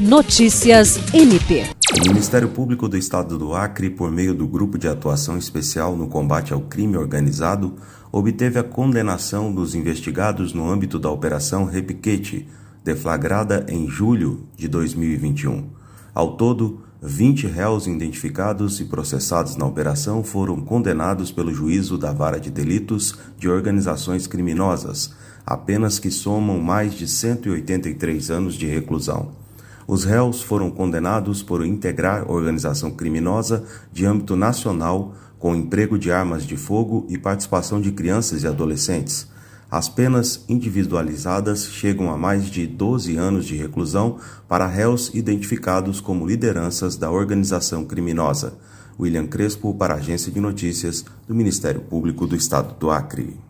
Notícias MP. O Ministério Público do Estado do Acre, por meio do Grupo de Atuação Especial no Combate ao Crime Organizado, obteve a condenação dos investigados no âmbito da Operação Repiquete, deflagrada em julho de 2021. Ao todo, 20 réus identificados e processados na operação foram condenados pelo juízo da Vara de Delitos de Organizações Criminosas, apenas que somam mais de 183 anos de reclusão. Os réus foram condenados por integrar organização criminosa de âmbito nacional com emprego de armas de fogo e participação de crianças e adolescentes. As penas individualizadas chegam a mais de 12 anos de reclusão para réus identificados como lideranças da organização criminosa. William Crespo, para a Agência de Notícias do Ministério Público do Estado do Acre.